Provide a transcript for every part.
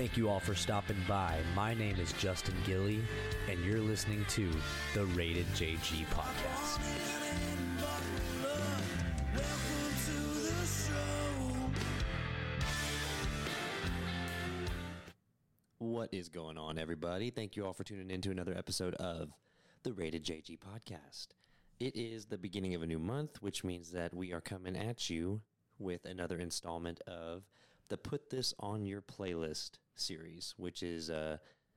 Thank you all for stopping by. My name is Justin Gilly, and you're listening to the Rated JG podcast. What is going on, everybody? Thank you all for tuning in to another episode of the Rated JG podcast. It is the beginning of a new month, which means that we are coming at you with another installment of the Put This on Your Playlist series, which is uh,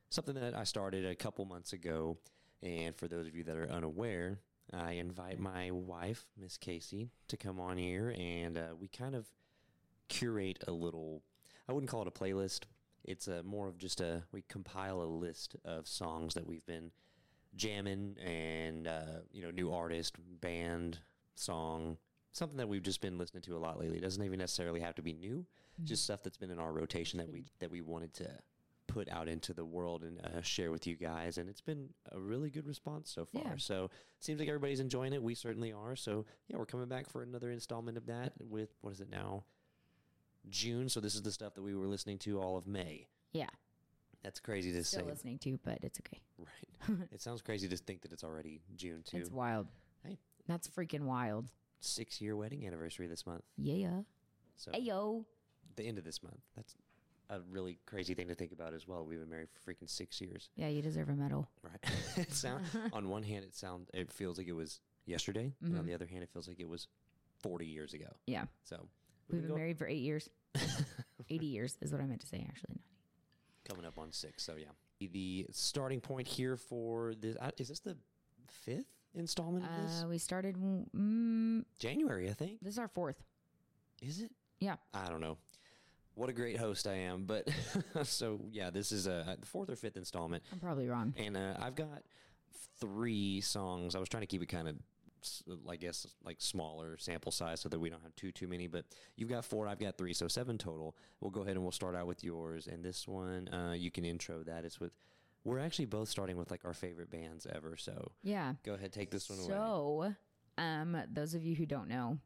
something that I started a couple months ago. And for those of you that are unaware, I invite my wife, Miss Casey, to come on here and uh, we kind of curate a little, I wouldn't call it a playlist. It's a more of just a, we compile a list of songs that we've been jamming and, uh, you know, new artist, band, song, something that we've just been listening to a lot lately. It doesn't even necessarily have to be new, just stuff that's been in our rotation that we, that we wanted to put out into the world and uh, share with you guys. And it's been a really good response so far. Yeah. So seems like everybody's enjoying it. We certainly are. So yeah, we're coming back for another installment of that with, what is it now? June. So this is the stuff that we were listening to all of May. Yeah. That's crazy to Still say. listening to, but it's okay. Right. it sounds crazy to think that it's already June too. It's wild. Hey, That's freaking wild. six year wedding anniversary this month. Yeah. So Ayo. The end of this month. That's a really crazy thing to think about as well. We've been married for freaking six years. Yeah, you deserve a medal. Right. it sound on one hand it sound it feels like it was yesterday, Mm-hmm. on the other hand it feels like it was forty years ago. Yeah. So We've been go- married for eight years. 80 years is what I meant to say, actually. Not eight. coming up on six. So yeah, the starting point here for this uh, is this the fifth installment of this Uh, we started, mm, January, I think. this is our fourth. Is it? Yeah. I don't know. What a great host I am, but so yeah, this is a the fourth or fifth installment, I'm probably wrong. and uh, I've got three songs. I was trying to keep it kind of, I guess, like smaller sample size so that we don't have too too many. But you've got four, I've got three, so seven total. We'll go ahead and we'll start out with yours, and this one uh, you can intro that. It's with. We're actually both starting with like our favorite bands ever. So Yeah. go ahead, take this one away. So, um, those of you who don't know,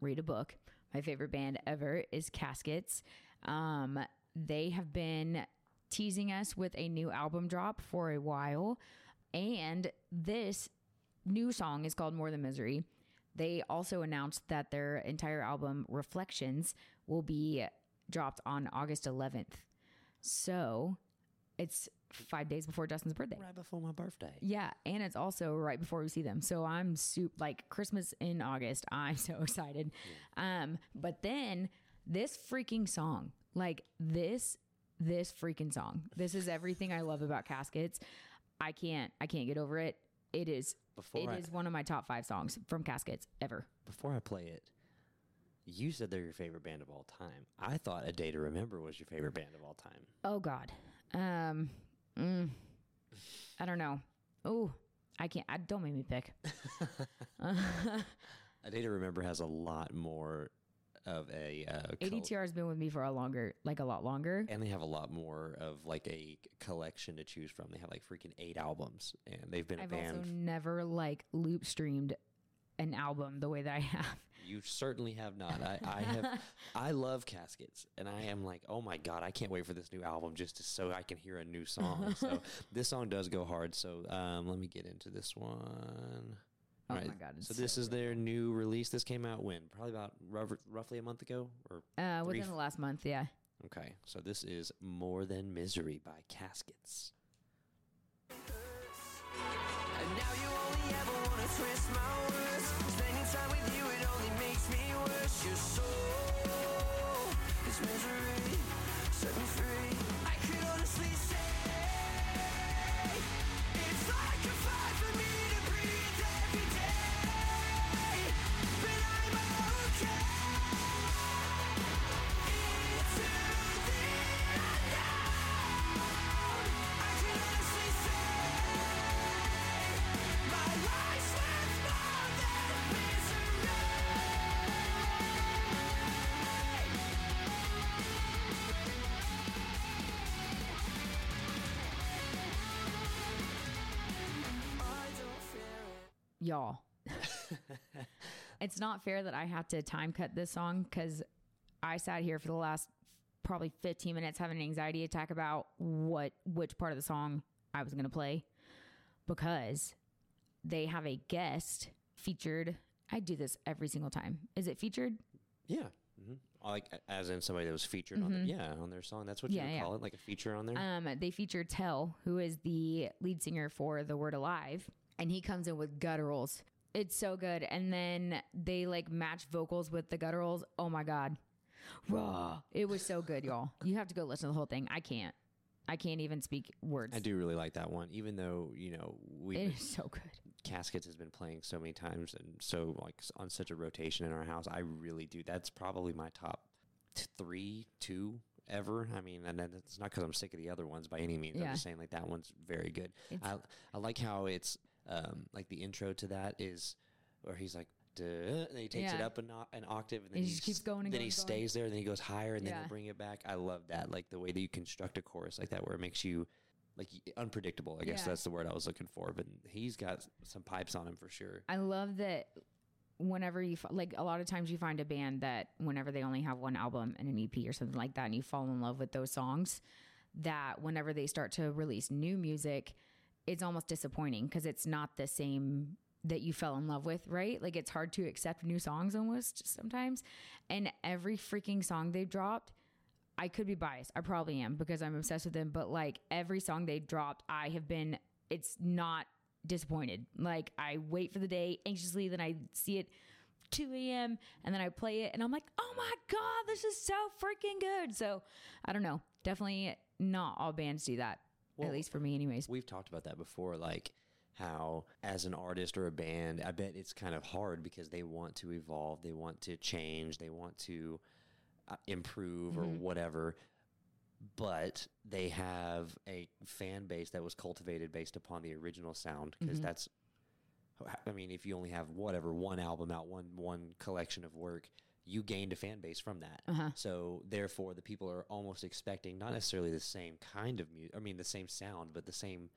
read a book. My favorite band ever is Caskets. Um, they have been teasing us with a new album drop for a while, and this new song is called More Than Misery. They also announced that their entire album Reflections will be dropped on August 11th. So, it's five days before Justin's birthday. Right before my birthday. Yeah, and it's also right before we see them. So I'm soup like Christmas in August. I'm so excited. Um, but then this freaking song, like this, this freaking song. This is everything I love about Caskets. I can't, I can't get over it. It is, Before it I- is one of my top five songs from Caskets ever. Before I play it, you said they're your favorite band of all time. I thought A Day to Remember was your favorite band of all time. Oh God, um, mm, I don't know. Oh, I can't. I don't make me pick. A Day to Remember has a lot more of a uh, ADTR has been with me for a longer, like a lot longer. and they have a lot more of like a collection to choose from. They have like freaking eight albums, and they've been a I've also never like loop streamed an album the way that I have. you certainly have not. I, I have. I love Caskets, and I am like, oh my god, I can't wait for this new album just to, so I can hear a new song. so this song does go hard. So um, let me get into this one. Oh All my God, So this is their new release. This came out when? Probably about rough- roughly a month ago, or Uh, within the last month, yeah. Okay, so this is More Than Misery by Caskets. Set me free. I could honestly say Y'all. it's not fair that I have to time cut this song because I sat here for the last probably 15 minutes having an anxiety attack about what which part of the song I was going to play because they have a guest featured. I do this every single time. Is it featured? Yeah. hmm Like as in somebody that was featured on the, yeah on their song. That's what you Mm-hmm. Yeah, would yeah. call it, like a feature on there. Um, they featured Telle, who is the lead singer for The Word Alive, and he comes in with gutturals. It's so good. And then they like match vocals with the gutturals. Oh my god, raw! It was so good, y'all. You have to go listen to the whole thing. I can't. I can't even speak words. I do really like that one, even though you know we It is so good. Caskets has been playing so many times and so like on such a rotation in our house. I really do. That's probably my top t- three, two ever. I mean, and it's not because I'm sick of the other ones by any means. I'm just saying like that one's very good. It's- I I like how it's um like the intro to that is where he's like. Duh, and then he takes it up an, an octave, and then He just keeps going and Then going he and going. stays there, and then he goes higher, and then he'll bring it back. I love that, like the way that you construct a chorus like that, where it makes you like unpredictable. I guess Yeah. that's the word I was looking for. But he's got some pipes on him for sure. I love that whenever you like a lot of times you find a band that whenever they only have one album and an EP or something like that and you fall in love with those songs that whenever they start to release new music it's almost disappointing because it's not the same that you fell in love with, right? Like it's hard to accept new songs almost sometimes. And every freaking song they've dropped I could be biased. I probably am because I'm obsessed with them. But like every song they dropped, I have been. It's not disappointed. Like I wait for the day anxiously, then I see it 2 a.m. and then I play it, and I'm like, oh my god, this is so freaking good. So I don't know. Definitely not all bands do that. Well, at least for me, anyways. We've talked about that before, like how as an artist or a band, I bet it's kind of hard because they want to evolve, they want to change, they want to uh, improve or whatever. But they have a fan base that was cultivated based upon the original sound because that's I mean, if you only have whatever one album out, one one collection of work, you gained a fan base from that. Uh-huh. So therefore, the people are almost expecting not necessarily the same kind of music. I mean, the same sound, but the same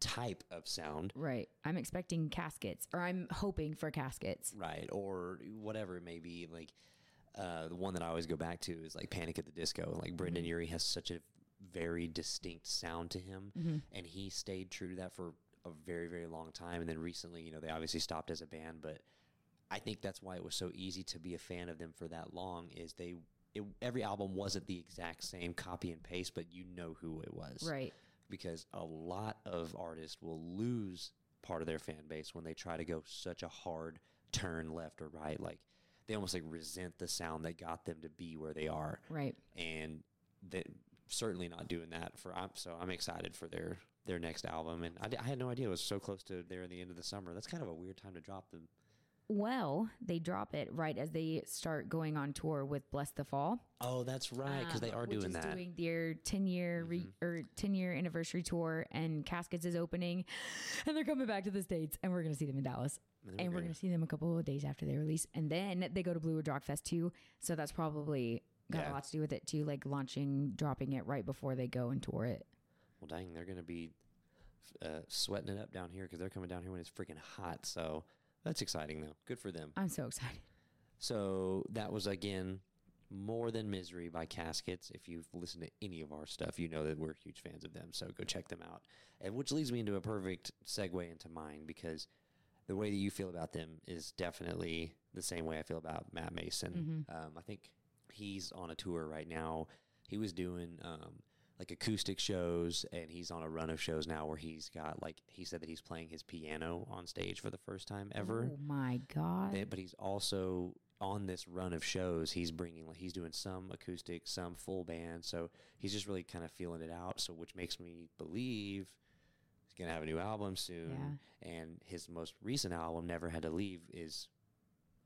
type of sound, Right. I'm expecting caskets, or I'm hoping for caskets. right? Or whatever it may be. Like uh, the one that I always go back to is like Panic at the Disco. Like Brendon mm-hmm. Urie has such a very distinct sound to him, mm-hmm. and he stayed true to that for a very very long time. And then recently, you know, they obviously stopped as a band, but I think that's why it was so easy to be a fan of them for that long. Is they it, every album wasn't the exact same copy and paste, but you know who it was, Right. Because a lot of artists will lose part of their fan base when they try to go such a hard turn left or right. Like they almost like resent the sound that got them to be where they are, Right. and that certainly not doing that for. I'm so I'm excited for their their next album, and I, I had no idea it was so close to there in the end of the summer. That's kind of a weird time to drop them. Well, they drop it right as they start going on tour with Blessthefall. Oh, that's right, because they um, are which doing that. Mm-hmm. doing their 10 year re- or 10 year anniversary tour and Caskets is opening and they're coming back to the States and we're going to see them in Dallas. And And, we're gonna- going to see them a couple of days after they release. And then they go to Blue Ridge Rock Fest too. So that's probably got Yeah. a lot to do with it too, like launching, dropping it right before they go and tour it. Well, dang, they're going to be uh, sweating it up down here because they're coming down here when it's freaking hot. So that's exciting, though. Good for them. I'm so excited. So that was again more than misery by Caskets. If you've listened to any of our stuff, you know that we're huge fans of them. So go check them out. And which leads me into a perfect segue into mine because the way that you feel about them is definitely the same way I feel about Matt Maeson. Um, I think he's on a tour right now. He was doing um, like acoustic shows, and he's on a run of shows now where he's got like he said that he's playing his piano on stage for the first time ever. Oh my God. But he's also on this run of shows. He's bringing, like, he's doing some acoustic, some full band. So he's just really kind of feeling it out. So which makes me believe he's gonna have a new album soon. And his most recent album, Never Had to Leave, is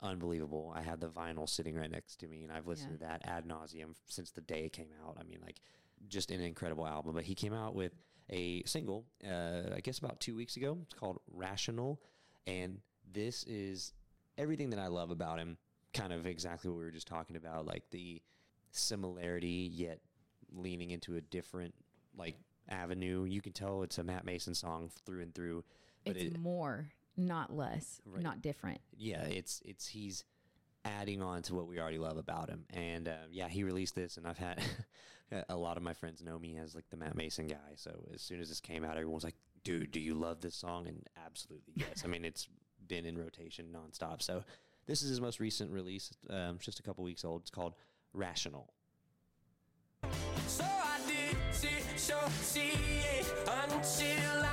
unbelievable. I had the vinyl sitting right next to me, and I've listened Yeah. to that ad nauseum since the day it came out. I mean, like, just an incredible album. But he came out with a single, uh, I guess about two weeks ago. It's called Rational, and this is everything that I love about him. Kind of exactly what we were just talking about, like the similarity yet leaning into a different like avenue. You can tell it's a Matt Maeson song through and through. But it's it, more, not less, Right. not different. yeah, it's it's he's adding on to what we already love about him. And uh, yeah, he released this, and I've had a lot of my friends know me as like the Matt Maeson guy. So as soon as this came out, everyone was like, "Dude, do you love this song?" And absolutely yes. I mean, it's been in rotation nonstop. So this is his most recent release. Um, just a couple weeks old. It's called Rational. So I did see, so see it until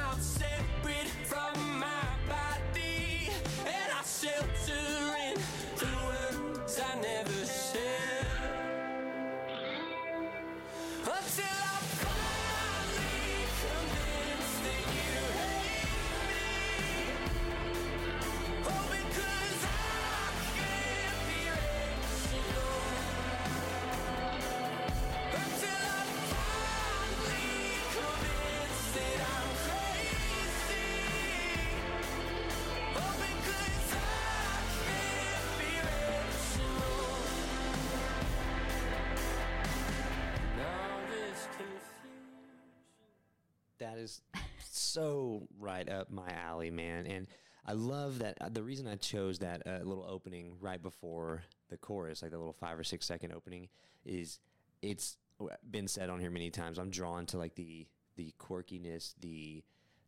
so right up my alley, man. And I love that. Uh, the reason I chose that uh, little opening right before the chorus, like the little five or six second opening, is it's been said on here many times. I'm drawn to like the the quirkiness, the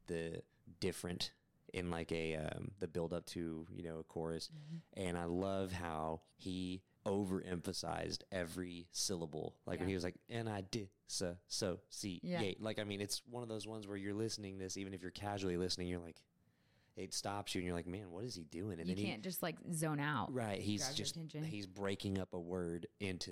the different in like a um, the build up to you know a chorus, and I love how he overemphasized every syllable. Like when he was like, "and I did so so see Yeah. yeah." Like I mean, it's one of those ones where you're listening this, even if you're casually listening, you're like, it stops you, and you're like, "Man, what is he doing?" And You then can't just like zone out. right, he's just he's breaking up a word into.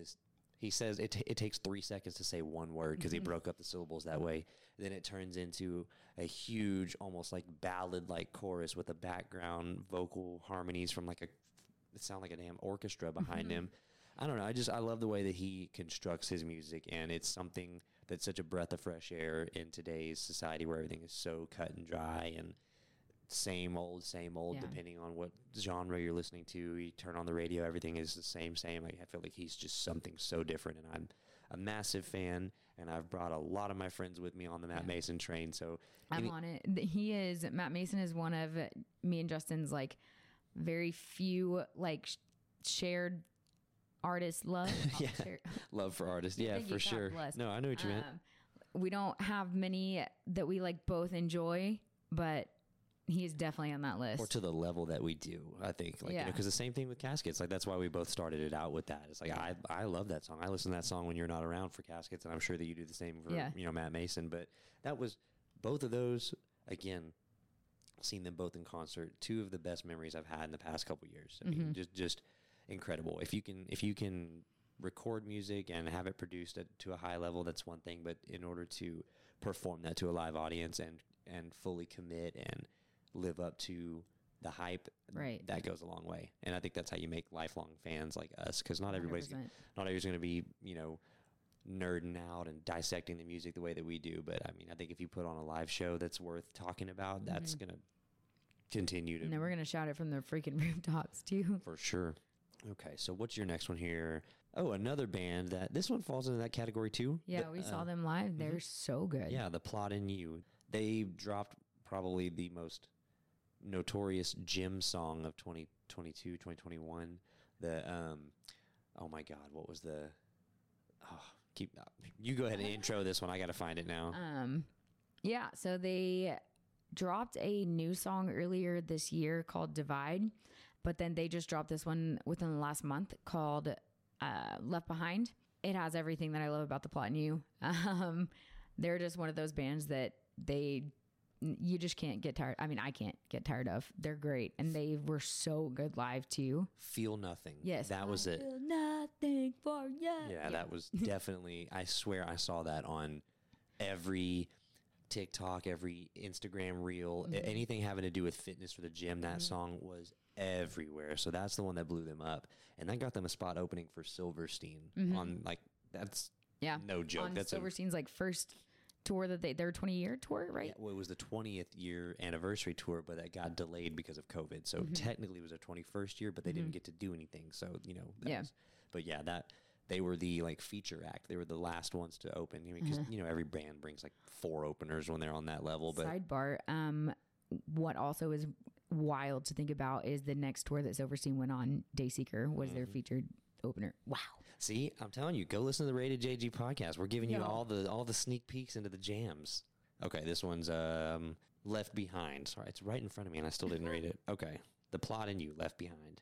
He says it, t- it takes three seconds to say one word because Mm-hmm. he broke up the syllables that way. Then it turns into a huge, almost like ballad like chorus with a background vocal harmonies from like a, sound like a damn orchestra behind Mm-hmm. him. I don't know. I just, I love the way that he constructs his music. And it's something that's such a breath of fresh air in today's society where everything is so cut and dry and same old, same old, Yeah. depending on what genre you're listening to. You turn on the radio, everything is the same, same. Like, I feel like he's just something so different, and I'm a massive fan. And I've brought a lot of my friends with me on the Matt Maeson train. So I'm any- on it. He is Matt Maeson is one of me and Justin's like very few like sh- shared artist love. Yeah. Share- love for artists, yeah, for God sure. bless. No, I know what you meant. Um, we don't have many that we like both enjoy, but he is definitely on that list. Or to the level that we do, I think. Like, Yeah. because the same thing with Caskets. Like, that's why we both started it out with that. It's like, I, I love that song. I listen to that song when you're not around for Caskets, and I'm sure that you do the same for, Yeah. you know, Matt Maeson. But that was both of those, again, seen them both in concert. Two of the best memories I've had in the past couple years. I Mm-hmm. mean, just, just incredible. If you can, if you can record music and have it produced at, to a high level, that's one thing. But in order to perform that to a live audience and, and fully commit and live up to the hype, Right. that goes a long way. And I think that's how you make lifelong fans like us, because not everybody's 100%. not everybody's going to be you know nerding out and dissecting the music the way that we do. But I mean, I think if you put on a live show that's worth talking about, that's going to continue to and then we're gonna shout it from the freaking rooftops too. for sure. Okay, so what's your next one here? Oh, another band that this one falls into that category too. Yeah, The- we saw uh, them live. They're so good. Yeah, the plot in you. They dropped probably the most notorious gym song of 2022, 2021. The um oh my god, what was the oh, keep you go ahead and intro this one. I got to find it now. Um, yeah. So they dropped a new song earlier this year called Divide, but then they just dropped this one within the last month called uh, Left Behind. It has everything that I love about the Plot In You. Um, they're just one of those bands that they you just can't get tired. I mean, I can't get tired of. They're great, and they were so good live too. Feel nothing. Yes, That was I it. feel Nothing for you. Yeah, that was definitely. I swear I saw that on every TikTok, every Instagram reel, a- mm-hmm. anything having to do with fitness or the gym. That mm-hmm. song was everywhere. So that's the one that blew them up, and that got them a spot opening for Silverstein mm-hmm. on like that's yeah. no joke. On that's a, Silverstein's like first tour that they their twenty year tour, right? yeah, well, it was the 20th year anniversary tour, but that got delayed because of COVID. So mm-hmm. technically, it was their 21st year, but they didn't mm-hmm. get to do anything. So you know, Yeah. was- but yeah, that they were the like feature act. They were the last ones to open because mm-hmm. you know every band brings like four openers when they're on that level. But Sidebar. Um, what also is wild to think about is the next tour that Silverstein went on. Dayseeker was their featured opener. Wow. See, I'm telling you, go listen to the Rated JG podcast. We're giving you No. all the all the sneak peeks into the jams. Okay, this one's um Left Behind. Sorry, it's right in front of me and I still didn't read it. Okay. The plot in you, Left Behind.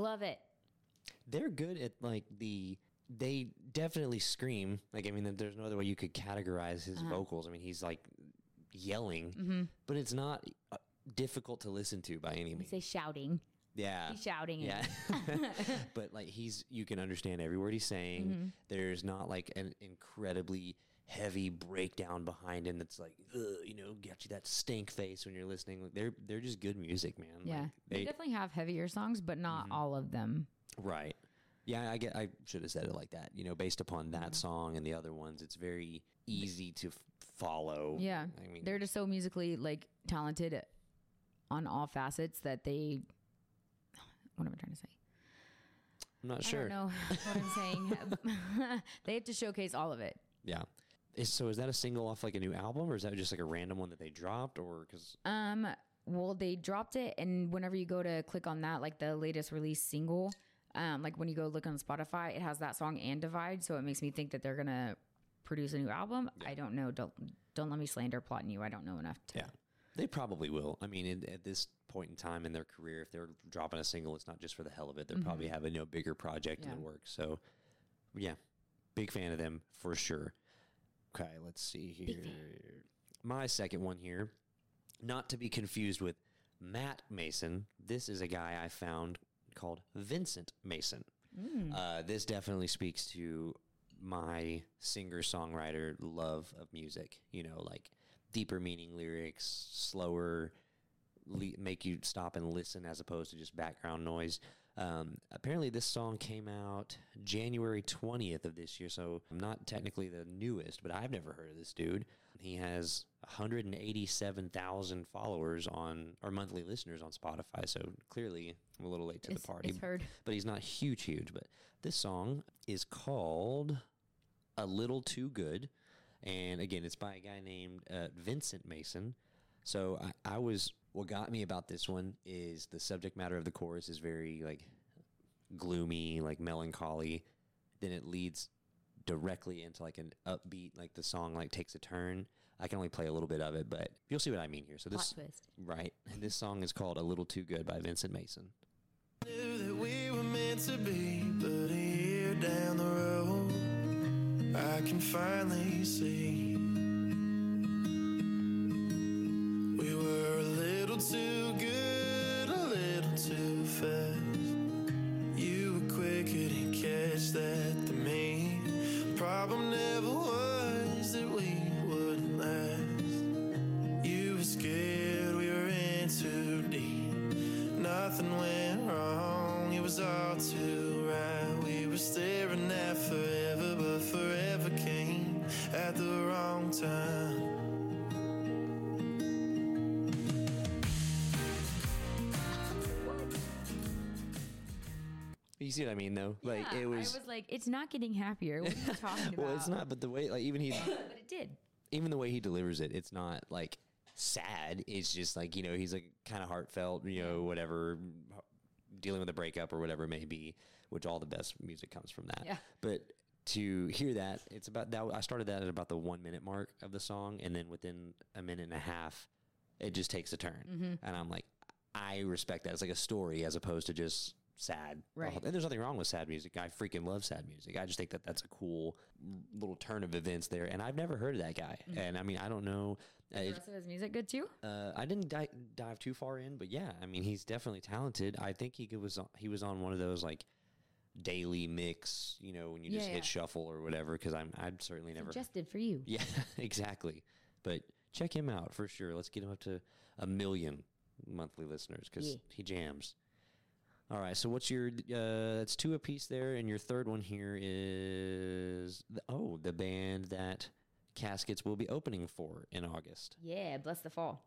Love it. They're good at like the they definitely scream. Like I mean there's no other way you could categorize his vocals. I mean he's like yelling, but it's not uh, difficult to listen to by any means. say shouting. Yeah. He's shouting. Yeah. but like he's you can understand every word he's saying. Mm-hmm. There's not like an incredibly heavy breakdown behind him that's like you know, get you that stink face when you're listening. Like, they're they're just good music, man. Yeah. Like, they, they, definitely have heavier songs, but not mm-hmm. all of them. right. Yeah, I get I should have said it like that. You know, based upon that song and the other ones, it's very easy to f- follow. Yeah. I mean, They're just so musically like talented on all facets that they what am I trying to say? I'm not I sure. don't know what I'm saying. they have to showcase all of it. Yeah. Is, so is that a single off like a new album or is that just like a random one that they dropped or cuz Um, well, they dropped it, and whenever you go to click on that, like the latest release single, um, like when you go look on Spotify, it has that song and Divide, so it makes me think that they're gonna produce a new album. I don't know. Don't don't let me slander Plot In You. I don't know enough to. Yeah, they probably will. I mean, in, at this point in time in their career, if they're dropping a single, it's not just for the hell of it. They're probably having a bigger project in Mm-hmm. The works. So, yeah, big fan of them for sure. Okay, let's see here. My second one here, not to be confused with Matt Maeson. This is a guy I found called Vincent Mason. Mm. Uh, this definitely speaks to my singer songwriter love of music. You know, like deeper meaning lyrics, slower, le- make you stop and listen as opposed to just background noise. Um, apparently, this song came out January 20th of this year, so I'm not technically the newest, but I've never heard of this dude. He has 187,000 followers on, or monthly listeners on Spotify, so clearly I'm a little late to It's, the party heard. but he's not huge, huge. But this song is called "A Little Too Good," and again, it's by a guy named uh, Vincent Mason. So I, I was what got me about this one is the subject matter of the chorus is very like gloomy, like melancholy. Then it leads directly into like an upbeat, like the song like takes a turn. I can only play a little bit of it, but you'll see what I mean here. So Plot this twist. right, this song is called "A Little Too Good" by Vincent Mason. Knew that we were meant to be, but a year down the road, I can finally see You see what I mean, though? Like it was. I was like, it's not getting happier. What are you talking about? well, it's not. But the way, like, even he, But it did. even the way he delivers it, it's not like sad. It's just like you know, he's like kind of heartfelt. You know, whatever, dealing with a breakup or whatever it may be. Which all the best music comes from that. Yeah. But to hear that, it's about that. I started that at about the one minute mark of the song, and then within a minute and a half, it just takes a turn, Mm-hmm. and I'm like, I respect that. It's like a story as opposed to just sad. Right. And there's nothing wrong with sad music. I freaking love sad music. I just think that that's a cool little turn of events there. And I've never heard of that guy. And I mean, I don't know. Uh, The rest of his music good too? uh, I didn't di- dive too far in, but yeah, I mean, he's definitely talented. I think he was on, he was on one of those like daily mix, you know, when you just Yeah, hit yeah. shuffle or whatever. Because I'm I'd certainly never. Suggested for you. Yeah, exactly. But check him out for sure. Let's get him up to a million monthly listeners because Yeah. he jams. All right. So what's your? Uh, that's two apiece there, and your third one here is oh the band that Caskets will be opening for in August. Yeah, Blessthefall.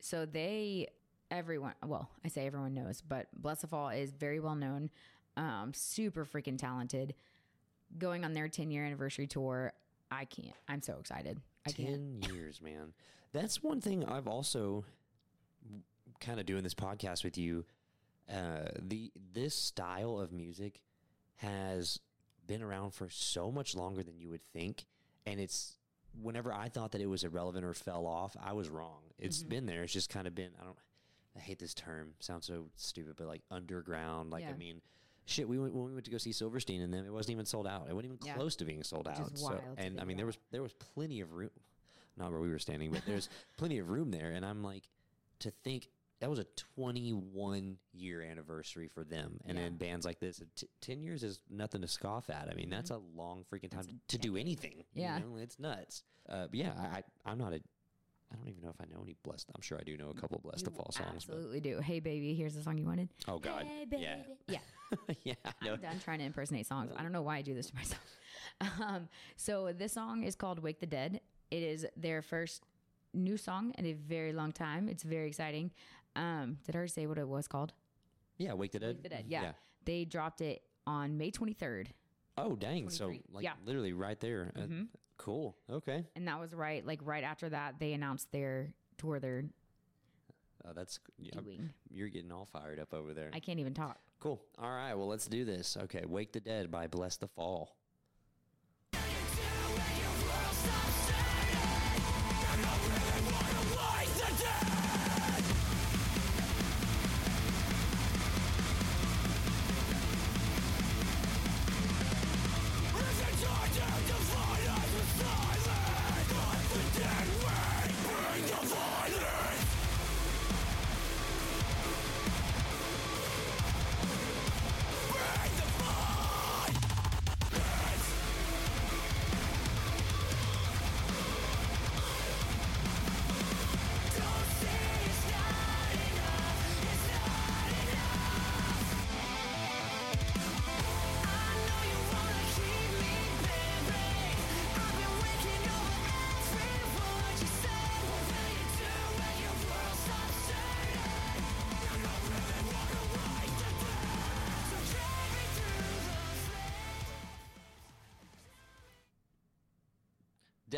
So they, everyone, well, I say everyone knows, but Blessthefall is very well known, um, super freaking talented. Going on their 10 year anniversary tour, I can't. I'm so excited. I can't. Ten years, man. That's one thing I've also kind of doing this podcast with you. Uh, the this style of music has been around for so much longer than you would think, and it's whenever I thought that it was irrelevant or fell off, I was wrong. It's been there. It's just kind of been. I don't. I hate this term. Sounds so stupid, but like underground. Like I mean. Shit, we went when we went to go see Silverstein, and then it wasn't even sold out. It wasn't even Yeah. close to being sold Which out. so, and I mean, there was there was plenty of room not where we were standing, but there's plenty of room there. And I'm like, to think that was a 21 year anniversary for them. And Yeah. then bands like this, t- 10 years is nothing to scoff at. I mean, that's a long freaking time to, to do anything. you Yeah. know? It's nuts. Uh, but yeah, I, I'm not a, I don't even know if I know any Blessed. I'm sure I do know a couple of Blessthefall songs. But, Absolutely do. Hey, baby, here's the song you wanted. oh, God. Hey, yeah. baby. Yeah. yeah. I'm done trying to impersonate songs. I don't know why I do this to myself. Um, so this song is called "Wake the Dead." It is their first new song in a very long time. It's very exciting. Um, did I already say what it was called? Yeah, Wake the Dead. Wake the Dead. Yeah. They dropped it on May 23rd, Oh, dang. So, like, Yeah. literally right there. Uh, Mhm. cool. Okay. and that was right like right after that they announced their tour they're Uh, that's, yeah, doing. you're getting all fired up over there. I can't even talk. Cool. All right. Well, let's do this. Okay. Wake the Dead by Blessthefall.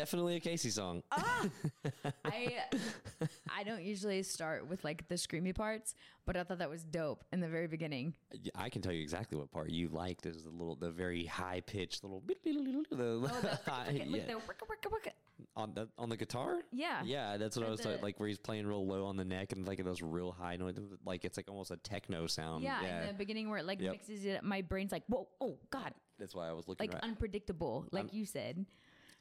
Definitely a Casey song. Ah! I I don't usually start with like the screamy parts, but I thought that was dope in the very beginning. I can tell you exactly what part you liked. Is the little, the very high pitched little, Oh, the, high- yeah. the wicka, wicka, wicka. on the on the guitar. Yeah. yeah, that's what I was talking, like where he's playing real low on the neck and like those real high notes, like it's like almost a techno sound. Yeah, yeah. in the beginning where it like Yep. mixes it up, my brain's like, whoa, oh god, that's why I was looking. like right. unpredictable, like you said.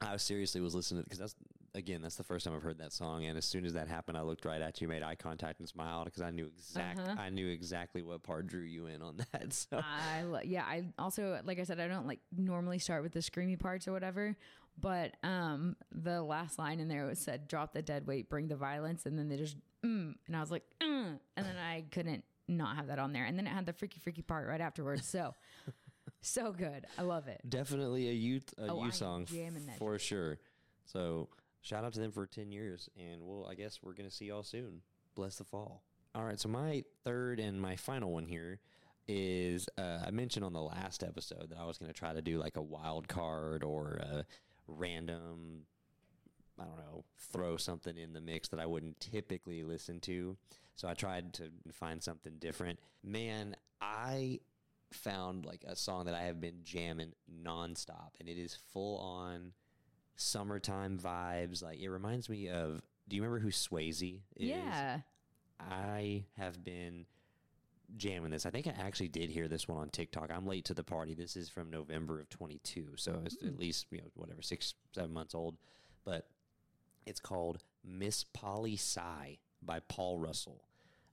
I seriously was listening because that's again that's the first time I've heard that song, and as soon as that happened, I looked right at you, made eye contact, and smiled because I knew exact Uh-huh. I knew exactly what part drew you in on that. So I lo- yeah, I also like I said, I don't like normally start with the screamy parts or whatever, but um, the last line in there was said, "Drop the dead weight, bring the violence," and then they just mm, and I was like, mm, and then I couldn't not have that on there, and then it had the freaky freaky part right afterwards. So, so good, I love it. definitely a you a Oh, I you song for sure. So shout out to them for ten years, and we'll I guess we're gonna see y'all soon. Blessthefall. All right, so my third and my final one here is uh, I mentioned on the last episode that I was gonna try to do like a wild card or a random I don't know, throw something in the mix that I wouldn't typically listen to. So I tried to find something different. Man, I found like a song that I have been jamming nonstop, and it is full on summertime vibes. Like it reminds me of. Do you remember who Swayze is? Yeah, I have been jamming this. I think I actually did hear this one on TikTok. I'm late to the party. This is from November of 22, so it's at hmm. least you know whatever six seven months old. But it's called Miss Poli Sci by Paul Russell,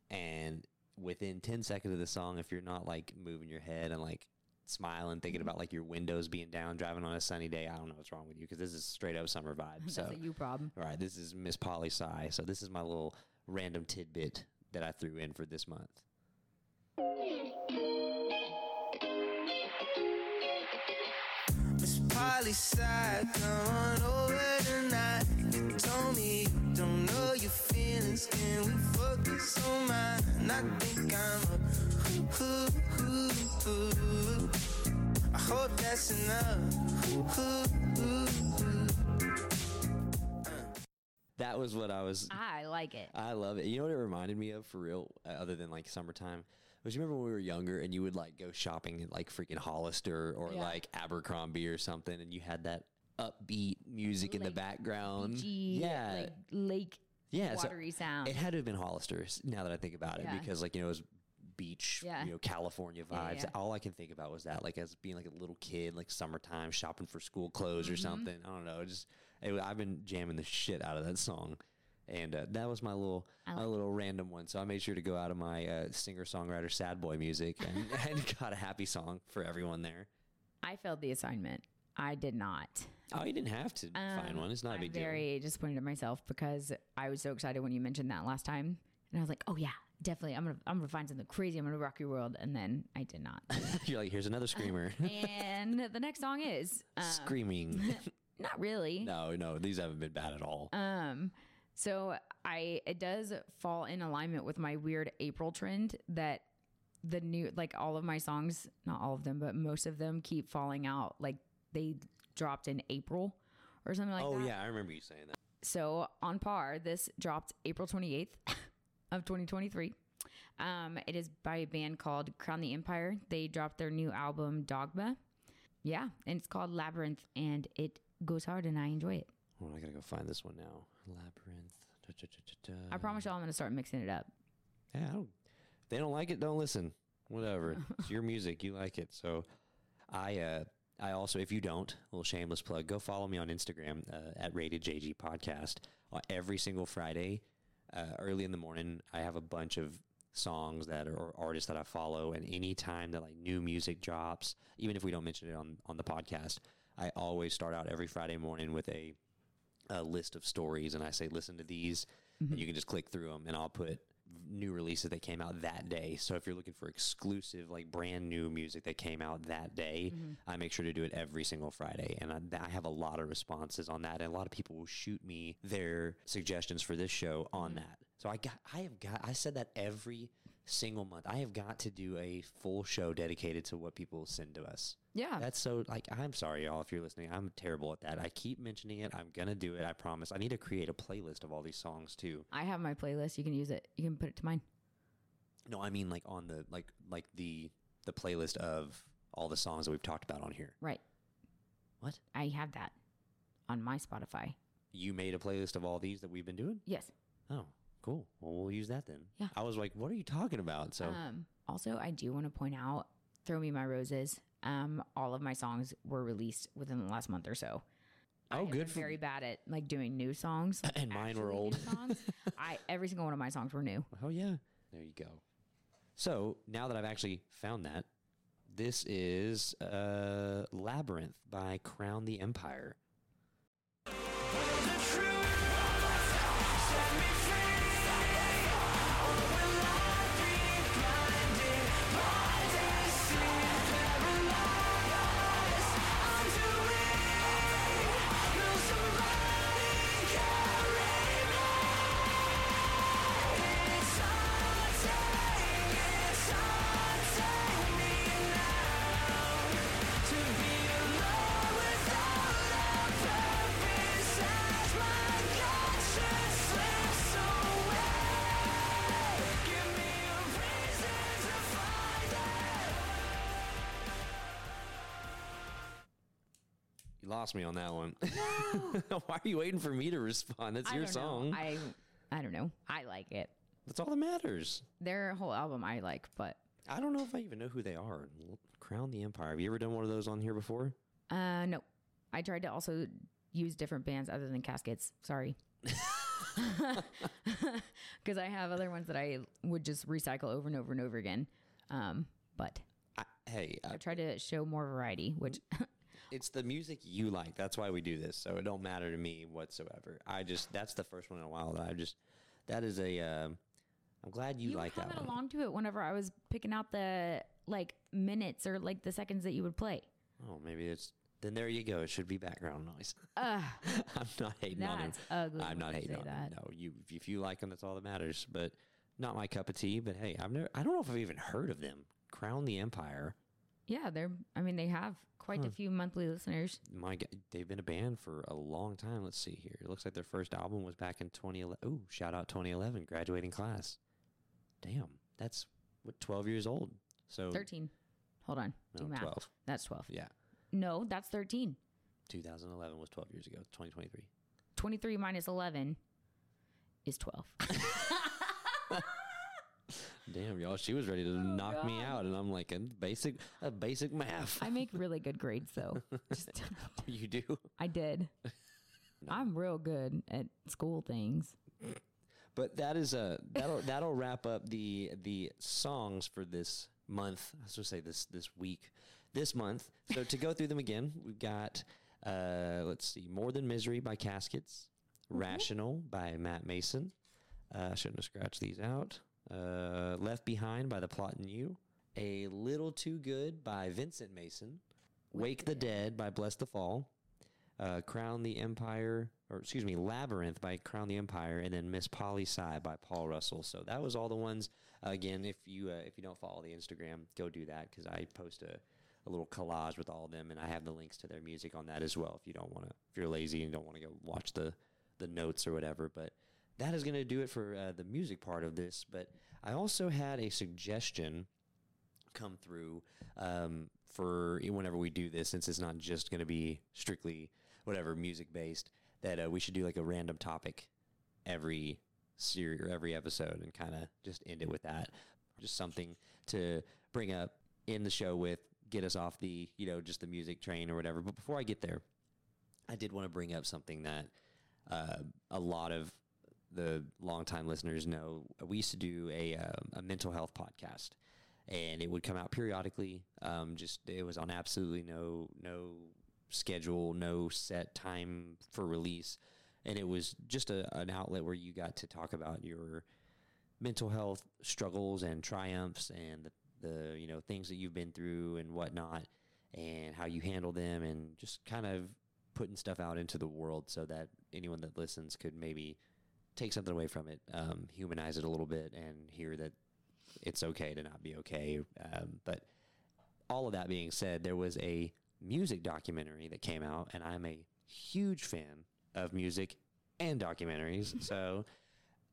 and within 10 seconds of the song, if you're not like moving your head and like smiling, thinking mm-hmm. about like your windows being down, driving on a sunny day, I don't know what's wrong with you because this is straight up summer vibe. That's So a you problem. all right, this is Miss Poli Sci. So this is my little random tidbit that I threw in for this month. Miss Poli Sci, come on over feelings. Can we focus on mine? I think I'm a. I hope that's enough. That was what I was. I like it. I love it. You know what it reminded me of for real, uh, other than like summertime? Was you remember when we were younger and you would like go shopping at like freaking Hollister or Yeah. like Abercrombie or something, and you had that upbeat music in the background. Beachy, yeah, like lake yeah. so sound. It had to have been Hollister's now that I think about Yeah. it because like you know it was beach, Yeah. you know, California vibes. yeah. All I can think about was that like as being like a little kid, like summertime shopping for school clothes Mm-hmm. or something. I don't know. Just it, I've been jamming the shit out of that song. And uh, that was my little, I my like little random one. So I made sure to go out of my uh, singer songwriter sad boy music and, and got a happy song for everyone there. I failed the assignment. I did not. Oh, you didn't have to find Um, one. It's not a I'm big deal. very disappointed in myself because I was so excited when you mentioned that last time, and I was like, "Oh yeah, definitely. I'm gonna, I'm gonna find something crazy. I'm gonna rock your world." And then I did not. You're like, here's another screamer, and the next song is um, screaming. not really. no, no, these haven't been bad at all. Um, so I it does fall in alignment with my weird April trend that the new like all of my songs, not all of them, but most of them keep falling out. Like they dropped in April or something like oh that. Oh yeah, I remember you saying that. So on par, this dropped April 28th of 2023. Um, it is by a band called Crown the Empire. They dropped their new album Dogma. Yeah, and it's called Labyrinth, and it goes hard, and I enjoy it. Oh, I gotta go find this one now. Labyrinth. Da, da, da. I promise y'all, I'm gonna start mixing it up. Yeah, I don't, they don't like it, don't listen. Whatever. it's your music. You like it. So I uh I also, if you don't, a little shameless plug, go follow me on Instagram uh, at Rated JG Podcast. Uh, every single Friday, uh, early in the morning, I have a bunch of songs that are or artists that I follow, and anytime that like new music drops, even if we don't mention it on on the podcast, I always start out every Friday morning with a a list of stories, and I say, listen to these, and you can just click through them, and I'll put new releases that came out that day. So if you're looking for exclusive, like brand new music that came out that day, mm-hmm. I make sure to do it every single Friday, and I, I have a lot of responses on that, and a lot of people will shoot me their suggestions for this show on mm-hmm. that. So I got, I have got, I said that every single month. I have got to do a full show dedicated to what people send to us. Yeah. That's so like I'm sorry y'all if you're listening. I'm terrible at that. I keep mentioning it. I'm gonna do it. I promise. I need to create a playlist of all these songs too. I have my playlist. You can use it. You can put it to mine. No, I mean like on the like like the the playlist of all the songs that we've talked about on here. Right. What? I have that on my Spotify. You made a playlist of all these that we've been doing? Yes. Oh, cool. Well, we'll use that then. Yeah. I was like, what are you talking about? So Um, also, I do want to point out "Throw Me My Roses." Um, all of my songs were released within the last month or so. Oh, have good for very bad at like doing new songs, like, And mine were old. songs. I every single one of my songs were new. Oh yeah. There you go. So now that I've actually found that, this is uh, Labyrinth by Crown the Empire. Lost me on that one. Why are you waiting for me to respond? That's I your don't song. Know. I I don't know. I like it. That's all that matters. Their whole album I like, but I don't know if I even know who they are. Crown the Empire. Have you ever done one of those on here before? Uh, no. I tried to also use different bands other than Caskets. Sorry. Because I have other ones that I would just recycle over and over and over again. Um, but I, hey, I, I try to show more variety, which it's the music you like. That's why we do this. So it don't matter to me whatsoever. I just that's the first one in a while that I just that is a. Uh, I'm glad you, you like that along to it whenever I was picking out the like minutes or like the seconds that you would play. Oh, maybe it's then there you go. It should be background noise. Ugh, I'm not hating on him. ugly. I'm not hating on that. him. No, you if you like them, that's all that matters. But not my cup of tea. But hey, I've never. I don't know if I've even heard of them. Crown the Empire. Yeah, they're. I mean, they have quite a hmm. few monthly listeners. My, g- they've been a band for a long time. Let's see here. It looks like their first album was back in 2011. Ooh, shout out 2011, graduating class. Damn, that's what 12 years old. So Thirteen. Hold on. Do math. 12. That's twelve. yeah, No, that's thirteen. 2011 was 12 years ago. 2023. 23 minus 11 is 12. Damn, y'all, she was ready to knock me out, and I'm like a basic, a basic math. I make really good grades, though. Just, you do. I did. I'm real good at school things. But that is a that'll that'll wrap up the the songs for this month. I was gonna say this this week, this month. So to go through them again, we've got uh, let's see, "More Than Misery" by Caskets, "Rational" by Matt Maeson. Uh, I shouldn't have scratched these out. Uh, "Left Behind" by The Plot In You. "A Little Too Good" by Vincent Mason. "Wake the Dead" by Blessthefall uh, Crown the Empire, or excuse me, Labyrinth by Crown the Empire, and then Miss Poli Sci by Paul Russell. So that was all the ones. again, if you uh, if you don't follow the Instagram, go do that because I post a, a little collage with all of them, and I have the links to their music on that as well. If you don't want to, if you're lazy and don't want to go watch the the notes or whatever, but that is going to do it for uh, the music part of this. But I also had a suggestion come through um, for whenever we do this, since it's not just going to be strictly whatever music based, that uh, we should do like a random topic every series or every episode and kind of just end it with that. Just something to bring up in the show with, get us off the, you know, just the music train or whatever. But before I get there, I did want to bring up something that uh, a lot of the longtime listeners know. We used to do a, um, a mental health podcast, and it would come out periodically. Um, just it was on absolutely no no schedule, no set time for release, and it was just a, an outlet where you got to talk about your mental health struggles and triumphs and the, the you know things that you've been through and whatnot and how you handle them and just kind of putting stuff out into the world so that anyone that listens could maybe take something away from it, um, humanize it a little bit, and hear that it's okay to not be okay. Um, but all of that being said, there was a music documentary that came out, and I'm a huge fan of music and documentaries. so,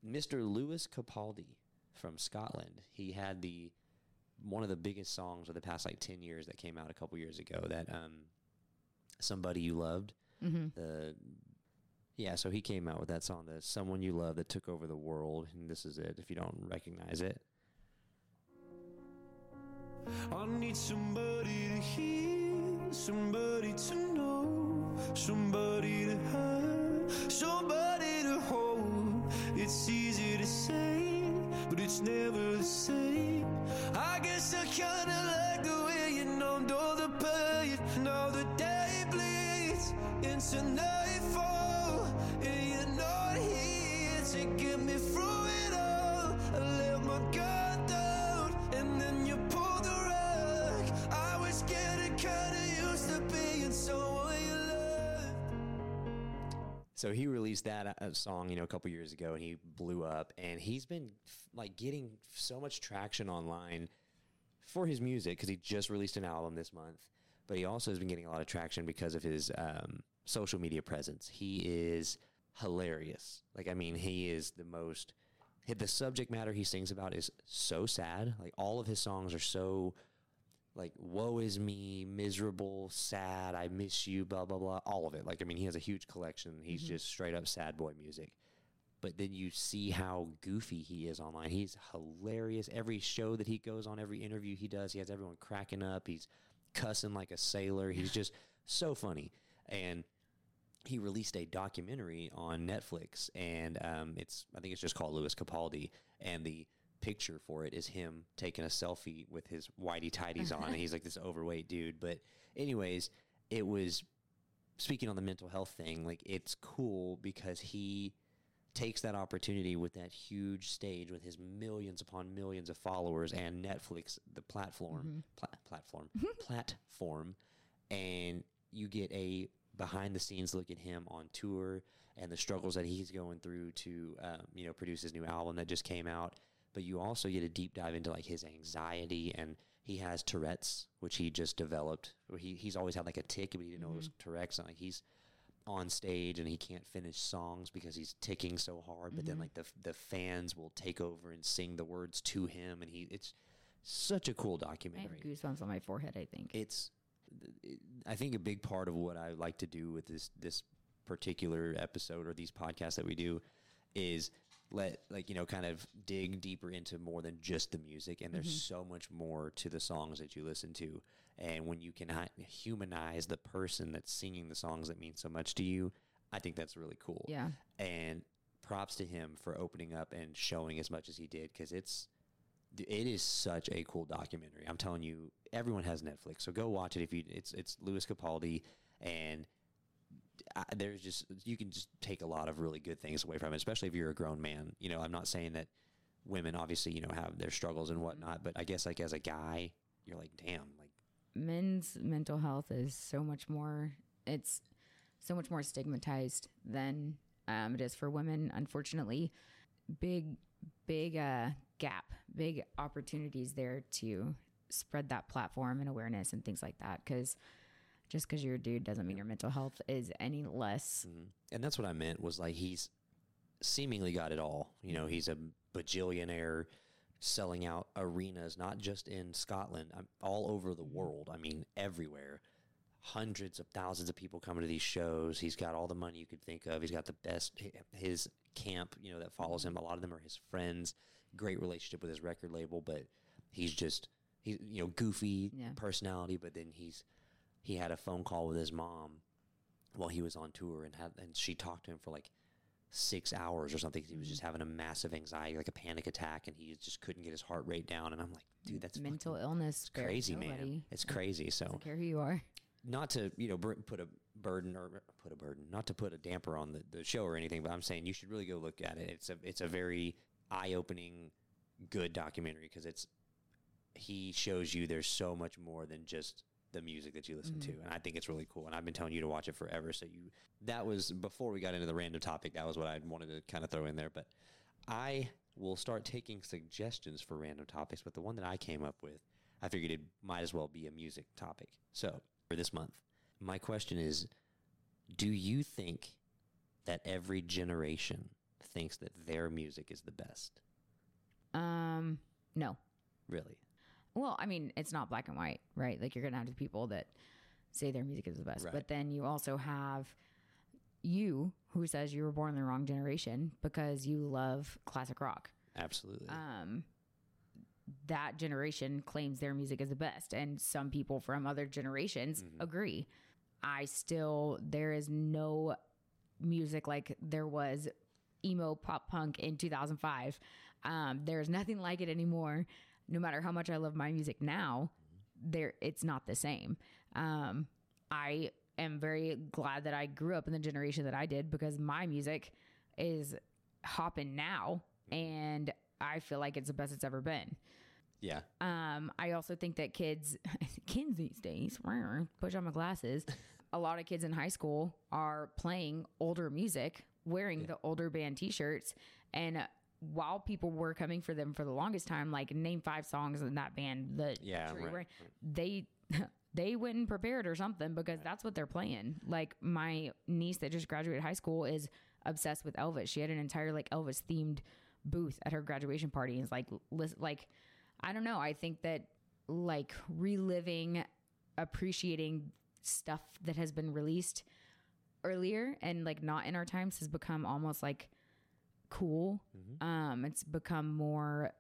Mr. Lewis Capaldi from Scotland, he had the one of the biggest songs of the past like 10 years that came out a couple years ago that um somebody you loved the yeah so he came out with that song the someone you love that took over the world and this is it if you don't recognize it I need somebody to hear, somebody to know, somebody to have, somebody to hold. It's easy to say, but it's never the same. I guess I kinda like the way you numbed all the pain. Now the day bleeds into nightfall, so he released that uh, song you know a couple years ago and he blew up and he's been f- like getting so much traction online for his music because he just released an album this month but he also has been getting a lot of traction because of his um, social media presence. He is hilarious. Like i mean he is the most the subject matter he sings about is so sad. Like all of his songs are so like woe is me miserable sad i miss you blah blah blah all of it like i mean he has a huge collection he's just straight up sad boy music but then you see how goofy he is online. He's hilarious. Every show that he goes on, every interview he does, he has everyone cracking up. He's cussing like a sailor. He's just so funny. And he released a documentary on Netflix, and um, it's I think it's just called Lewis Capaldi, and the picture for it is him taking a selfie with his whitey tidies on, and he's like this overweight dude. But anyways, it was speaking on the mental health thing. Like it's cool because he takes that opportunity with that huge stage with his millions upon millions of followers and Netflix, the platform, pla- platform, platform, and you get a behind the scenes look at him on tour and the struggles that he's going through to, um, you know, produce his new album that just came out. But you also get a deep dive into like his anxiety and he has Tourette's, which he just developed. Where he he's always had like a tick, but he didn't know it was mm-hmm. Tourette's. And like he's on stage and he can't finish songs because he's ticking so hard. But then mm-hmm. like the the fans will take over and sing the words to him, and he it's such a cool I have documentary. goosebumps on my forehead. I think. It's I think a big part of what I like to do with this this particular episode or these podcasts that we do is let like you know kind of dig deeper into more than just the music and there's mm-hmm. so much more to the songs that you listen to and when you can humanize the person that's singing the songs that mean so much to you i think that's really cool Yeah. and props to him for opening up and showing as much as he did because it's it is such a cool documentary. I'm telling you, everyone has Netflix, so go watch it. If you, it's it's Lewis Capaldi, and there's just you can just take a lot of really good things away from it, especially if you're a grown man. You know, I'm not saying that women obviously you know have their struggles and whatnot, but I guess like as a guy, you're like, damn, like men's mental health is so much more it's so much more stigmatized than um, it is for women unfortunately big big uh, gap big opportunities there to spread that platform and awareness and things like that because just because you're a dude doesn't mean your mental health is any less and that's what I meant was like he's seemingly got it all. You know, he's a bajillionaire selling out arenas, not just in Scotland, um, all over the world. I mean, everywhere. Hundreds of thousands of people coming to these shows. He's got all the money you could think of. He's got the best. His camp, you know, that follows him. A lot of them are his friends. Great relationship with his record label, but he's just he's you know goofy Yeah. personality. But then he's he had a phone call with his mom while he was on tour and had and she talked to him for like six hours or something. He was just having a massive anxiety, like a panic attack, and he just couldn't get his heart rate down. And I'm like, dude, that's mental illness crazy, nobody. man. It's crazy. So Don't care who you are not to you know put a burden or put a burden, not to put a damper on the, the show or anything, but I'm saying you should really go look at it. It's a it's a very eye opening, good documentary because it's he shows you there's so much more than just the music that you listen to, and I think it's really cool. And I've been telling you to watch it forever. So you that was before we got into the random topic. That was what I wanted to kind of throw in there, but I will start taking suggestions for random topics. But the one that I came up with, I figured it might as well be a music topic. So for this month, my question is: Do you think that every generation thinks that their music is the best? um no Really? Well, I mean, it's not black and white, right? Like you're gonna have the people that say their music is the best, Right. but then you also have you who says you were born in the wrong generation because you love classic rock. Absolutely. Um, that generation claims their music is the best, and some people from other generations agree. I still there is no music like there was emo pop punk in 2005. Um, there's nothing like it anymore. No matter how much I love my music now, there it's not the same. Um, I am very glad that I grew up in the generation that I did because my music is hopping now, and I feel like it's the best it's ever been. yeah. Um, I also think that kids, kids these days, push on my glasses. A lot of kids in high school are playing older music, wearing the older band T-shirts, and while people were coming for them for the longest time, like name five songs in that band that Yeah, you're right, they they went and prepared or something because that's what they're playing. Like my niece that just graduated high school is obsessed with Elvis. She had an entire like Elvis themed booth at her graduation party. And it's like, lis- like I don't know. I think that like reliving, appreciating stuff that has been released earlier and like not in our times has become almost like cool. Mm-hmm. Um, it's become more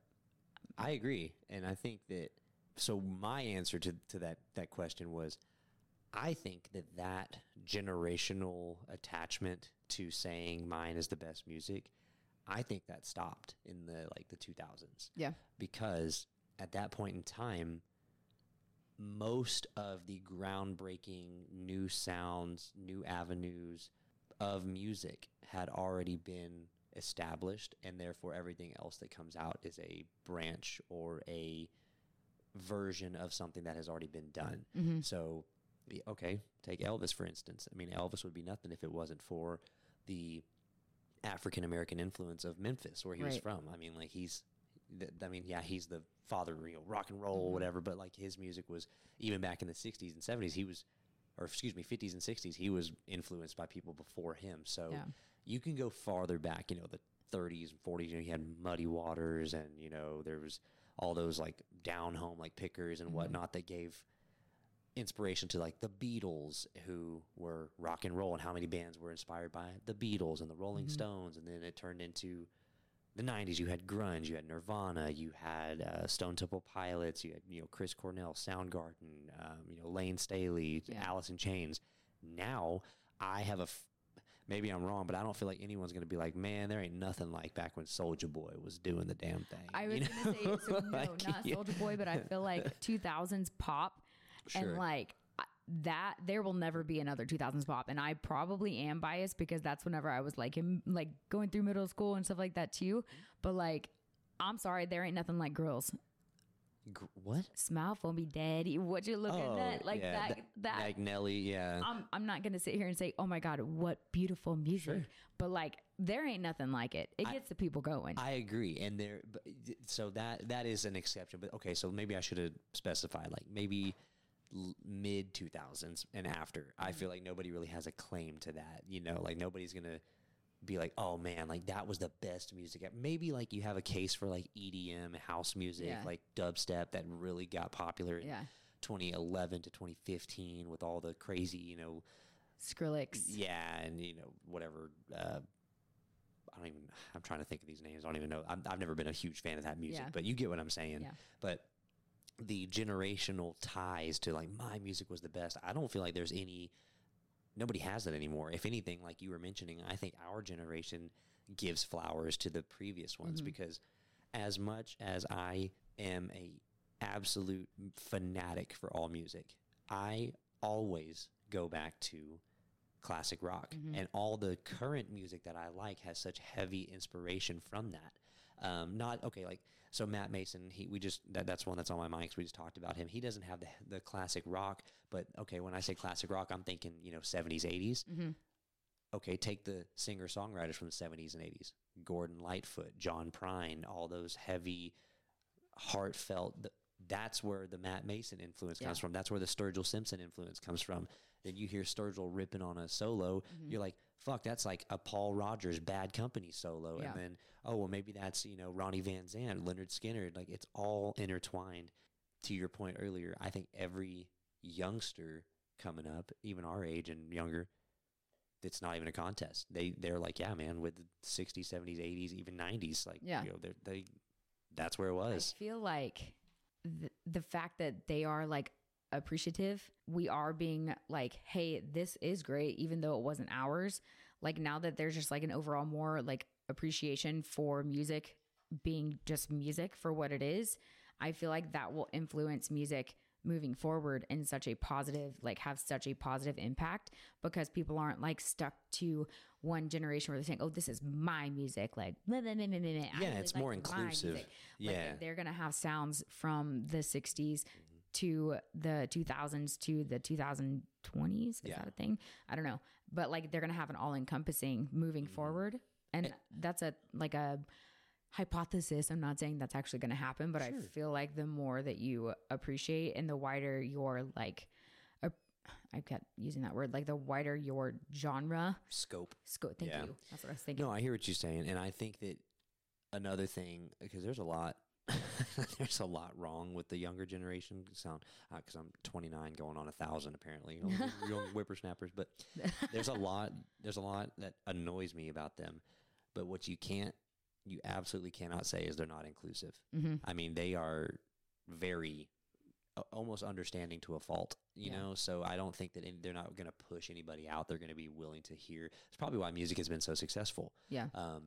I agree, and I think that. So my answer to to that that question was, I think that that generational attachment to saying mine is the best music, I think that stopped in the like the 2000s. yeah. because at that point in time, most of the groundbreaking new sounds, new avenues of music had already been established, and therefore everything else that comes out is a branch or a version of something that has already been done. So, okay, take Elvis for instance. I mean, Elvis would be nothing if it wasn't for the African American influence of Memphis, where he was from. I mean, like he's, I mean, yeah, he's the father of you know, rock and roll, Mm-hmm. whatever. But like his music was even back in the '60s and '70s, he was, or excuse me, '50s and '60s, he was influenced by people before him. So Yeah. You can go farther back, you know, the 30s and 40s. You know, you had Muddy Waters, and you know, there was all those like down home like pickers Mm-hmm. and whatnot that gave inspiration to like the Beatles, who were rock and roll, and how many bands were inspired by the Beatles and the Rolling Stones, and then it turned into the '90s. You had grunge, you had Nirvana, you had uh, Stone Temple Pilots, you had you know Chris Cornell, Soundgarden, um, you know Layne Staley, Yeah. Alice in Chains. Now I have a. F- Maybe I'm wrong, but I don't feel like anyone's gonna be like, "Man, there ain't nothing like back when Soulja Boy was doing the damn thing." I you was know? gonna say so no, Like, not. Soulja Boy, but I feel like 2000s pop Sure. and like that there will never be another 2000s pop and I probably am biased because that's whenever I was like in like going through middle school and stuff like that too but like I'm sorry there ain't nothing like girls Gr- what? smile for me daddy what you looking at like Oh, yeah, that th- that like Nelly, yeah. I'm, I'm not gonna sit here and say oh my god what beautiful music but like there ain't nothing like it it gets the people going I agree, and there. So that that is an exception. But okay, so maybe I should have specified like maybe mid two thousands and after. I Mm-hmm. feel like nobody really has a claim to that. You know, like nobody's gonna be like, oh man, like that was the best music. Maybe like you have a case for like EDM house music, Yeah. like dubstep that really got popular. In Yeah. 2011 to 2015 with all the crazy, you know, Skrillex yeah, and you know whatever. Uh, I don't even. I'm trying to think of these names. I don't even know. I'm, I've never been a huge fan of that music, Yeah. but you get what I'm saying. But the generational ties to like my music was the best. I don't feel like there's any. Nobody has that anymore. If anything, like you were mentioning, I think our generation gives flowers to the previous ones mm-hmm. because as much as I am a absolute fanatic for all music, I always go back to classic rock mm-hmm. and all the current music that I like has such heavy inspiration from that. Um, not okay, like so Matt Maeson. He we just that, that's one that's on my mind because we just talked about him. He doesn't have the the classic rock, but okay, when I say classic rock, I'm thinking you know 70s, 80s. Okay, take the singer songwriters from the 70s and 80s: Gordon Lightfoot, John Prine, all those heavy, heartfelt. th- That's where the Matt Maeson influence comes Yeah. from. That's where the Sturgill Simpson influence comes from. Then you hear Sturgill ripping on a solo, Mm-hmm. you're like, "Fuck, that's like a Paul Rodgers Bad Company solo." Yeah. And then, oh well, maybe that's you know Ronnie Van Zant, Lynyrd Skynyrd. Like it's all intertwined. To your point earlier, I think every youngster coming up, even our age and younger, it's not even a contest. They they're like, yeah, man, with the 60s, 70s, 80s, even 90s, like Yeah. you know, they're, they that's where it was. I feel like the, the fact that they are like appreciative, we are being like, hey, this is great, even though it wasn't ours. Like now that there's just like an overall more like appreciation for music being just music for what it is, I feel like that will influence music moving forward in such a positive like have such a positive impact because people aren't like stuck to one generation where they're saying oh this is my music like. Yeah, really it's like more inclusive. Like, Yeah. they're gonna have sounds from the 60s Mm-hmm. To the 2000s to the 2020s is Yeah. that a thing? I don't know. But like they're gonna have an all-encompassing moving Mm-hmm. forward. And that's a like a hypothesis. I'm not saying that's actually gonna happen but i feel like the more that you appreciate and the wider your like i kept using that word like the wider your genre. Scope. scope. Thank Yeah. you. That's what i was thinking. No, I hear what you're saying, and I think that another thing because there's a lot, there's a lot wrong with the younger generation. Sound because I'm 29, going on a thousand apparently, you know, young whippersnappers. But there's a lot, there's a lot that annoys me about them. but what you can't, you absolutely cannot say is they're not inclusive. Mm-hmm. I mean, they are very uh, almost understanding to a fault, you Yeah. know. So I don't think that any, they're not going to push anybody out. They're going to be willing to hear. It's probably why music has been so successful. Yeah. Um,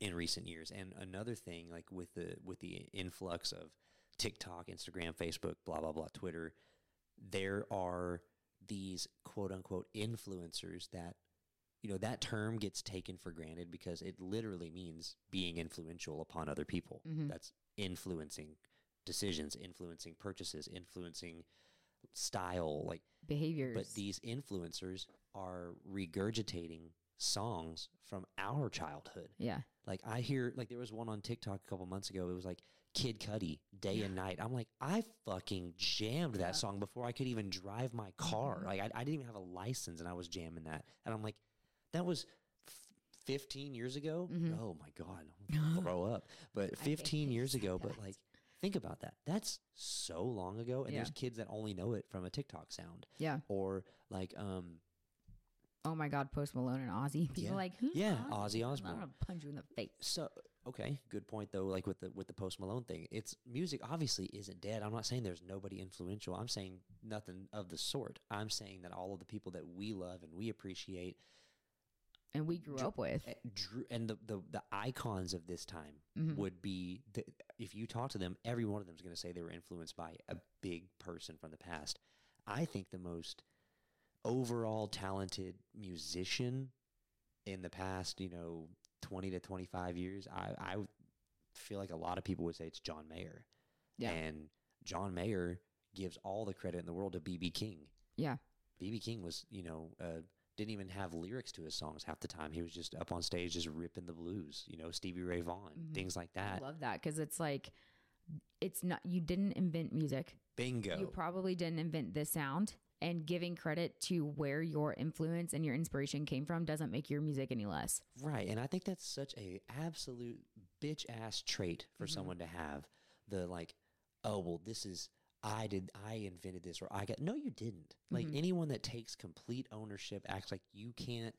in recent years, and another thing, like with the with the influx of TikTok, Instagram, Facebook, blah blah blah, Twitter, there are these quote unquote influencers that you know that term gets taken for granted because it literally means being influential upon other people Mhm. that's influencing decisions influencing purchases influencing style like Behaviors. but these influencers are regurgitating songs from our childhood yeah. like I hear like there was one on TikTok a couple months ago. It was like Kid Cudi, Day and Night. I'm like, I fucking jammed that song before I could even drive my car. Mhm. Like I, I didn't even have a license, and I was jamming that. And I'm like, that was f- 15 years ago. Mhm. Oh my god, I'm gonna throw up. But hate 15 years ago. But like, think about that. That's so long ago, and Yeah. there's kids that only know it from a TikTok sound, Yeah. or like um Oh my God, Post Malone and Ozzy. People Yeah. like, Who's Yeah, Ozzy? Ozzy I'm gonna punch you in the face. So okay, good point though. Like with the with the Post Malone thing, it's music obviously isn't dead. I'm not saying there's nobody influential. I'm saying nothing of the sort. I'm saying that all of the people that we love and we appreciate, And we grew up with. eh, drew, and the, the the icons of this time Mhm. would be the, if you talk to them, every one of them is going to say they were influenced by a big person from the past. I think the most overall talented musician in the past, you know, 20 to 25 years, I, I feel like a lot of people would say it's John Mayer. Yeah. And John Mayer gives all the credit in the world to BB King. Yeah. BB King was, you know, uh, didn't even have lyrics to his songs half the time. He was just up on stage just ripping the blues, you know, Stevie Ray Vaughan, Mhm. things like that. I love that because it's like, it's not, you didn't invent music. Bingo. You probably didn't invent this sound. And giving credit to where your influence and your inspiration came from doesn't make your music any less. Right, and I think that's such a absolute bitch ass trait for Mhm. someone to have. The like, oh well, this is I did I invented this or I got no, you didn't. Like Mhm. anyone that takes complete ownership acts like you can't.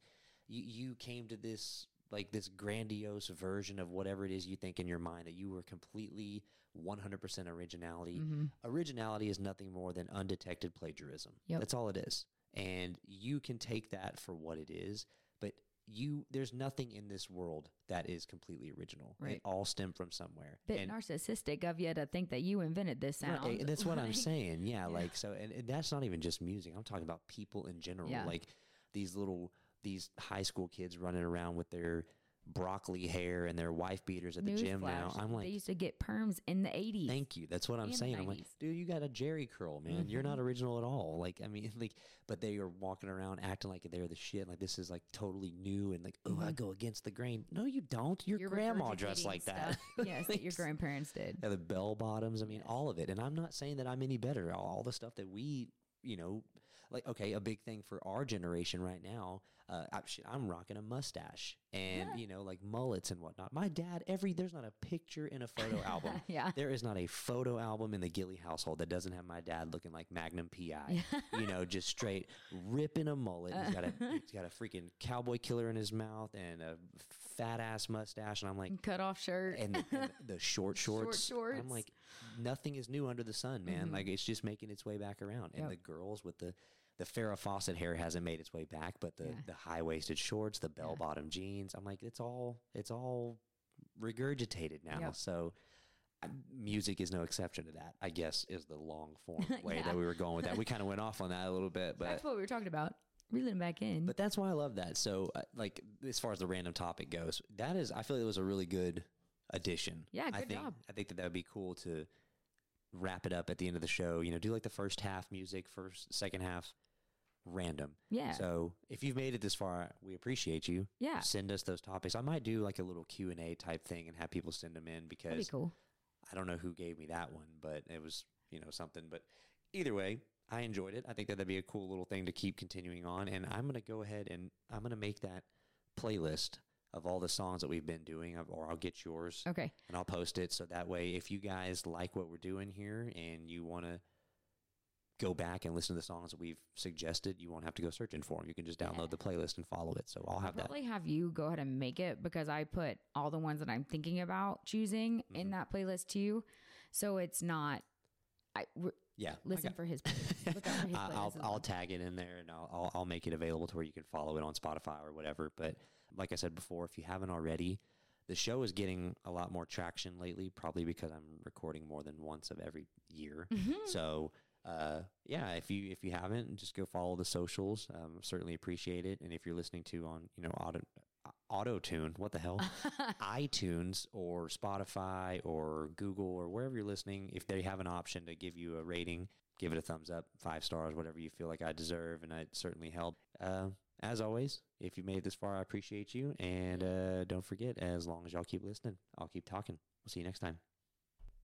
You you came to this like this grandiose version of whatever it is you think in your mind that you were completely 100% originality. Mm-hmm. Originality is nothing more than undetected plagiarism. Yep. That's all it is. And you can take that for what it is, but you there's nothing in this world that is completely original. Right. It all stemmed from somewhere. Bit and narcissistic of you to think that you invented this Right, sound. and that's what I'm saying. Yeah, Yeah. like so and, and that's not even just music. I'm talking about people in general. Yeah. Like these little these high school kids running around with their broccoli hair and their wife beaters at the gym now. I'm like they used to get perms in the 80s. Thank you. That's what I'm saying. I'm like, dude, you got a Jheri curl, man. You're Mm-hmm. not original at all. Like, I mean, like, but they are walking around acting like they're the shit. Like this is like totally new and like, oh, I Mhm. go against the grain. No, you don't. Your You're grandma dressed like that. stuff, yes, that your grandparents did. yeah, the bell bottoms. I mean, all of it. And I'm not saying that I'm any better. All, all the stuff that we, you know, like okay, a big thing for our generation right now. Uh, I, I'm rocking a mustache and Yeah. you know like mullets and whatnot. My dad, every there's not a picture in a photo album yeah. there is not a photo album in the Gilly household that doesn't have my dad looking like Magnum PI. you know, just straight ripping a mullet. He's got a he's got a freaking cowboy killer in his mouth and a fat ass mustache, and I'm like, Cut off shirt. and, and the short Short shorts. I'm like, nothing is new under the sun, man. Mhm. Like it's just making its way back around. And Yep. the girls with the the Farrah Fawcett hair hasn't made its way back, but the Yeah. the high waisted shorts, the bell bottom jeans. I'm like, it's all it's all regurgitated now. Yep. So. uh, Music is no exception to that. I guess is the long form way Yeah. that we were going with that. We kind of went off on that a little bit, but That's what we were talking about. Reeling back in. but that's why I love that. So, uh, like, as far as the random topic goes, that is, I feel like it was a really good addition. Yeah, I good think, job. I think that that would be cool to wrap it up at the end of the show. You know, do like the first half music, first, second half random. yeah. So, if you've made it this far, we appreciate you. yeah. Send us those topics. I might do like a little Q and A type thing and have people send them in That'd be because cool. I don't know who gave me that one, but it was, you know, something. But either way, I enjoyed it. I think that that'd be a cool little thing to keep continuing on. And I'm going to go ahead and I'm going to make that playlist of all the songs that we've been doing, or I'll get yours Okay. and I'll post it. So that way, if you guys like what we're doing here and you want to go back and listen to the songs that we've suggested, you won't have to go searching for them. You can just download the playlist and follow it. So I'll I'll have that. probably have you go ahead and make it because I put all the ones that I'm thinking about choosing Mm-hmm. in that playlist too. So it's not. I Yeah. Listen for his. look out for his I- playlist I'll, I'll tag it in there and I'll, I'll, I'll make it available to where you can follow it on Spotify or whatever. But like I said before, if you haven't already, the show is getting a lot more traction lately, probably because I'm recording more than once of every year. Mm-hmm. So, uh, yeah, if you if you haven't, just go follow the socials. Um, certainly appreciate it. And if you're listening to on you know auto auto tune, what the hell, iTunes or Spotify or Google or wherever you're listening, if they have an option to give you a rating, give it a thumbs up, five stars, whatever you feel like I deserve, and I'd certainly help. Uh, as always, if you made it this far, I appreciate you. And uh, don't forget, as long as y'all keep listening, I'll keep talking. We'll see you next time.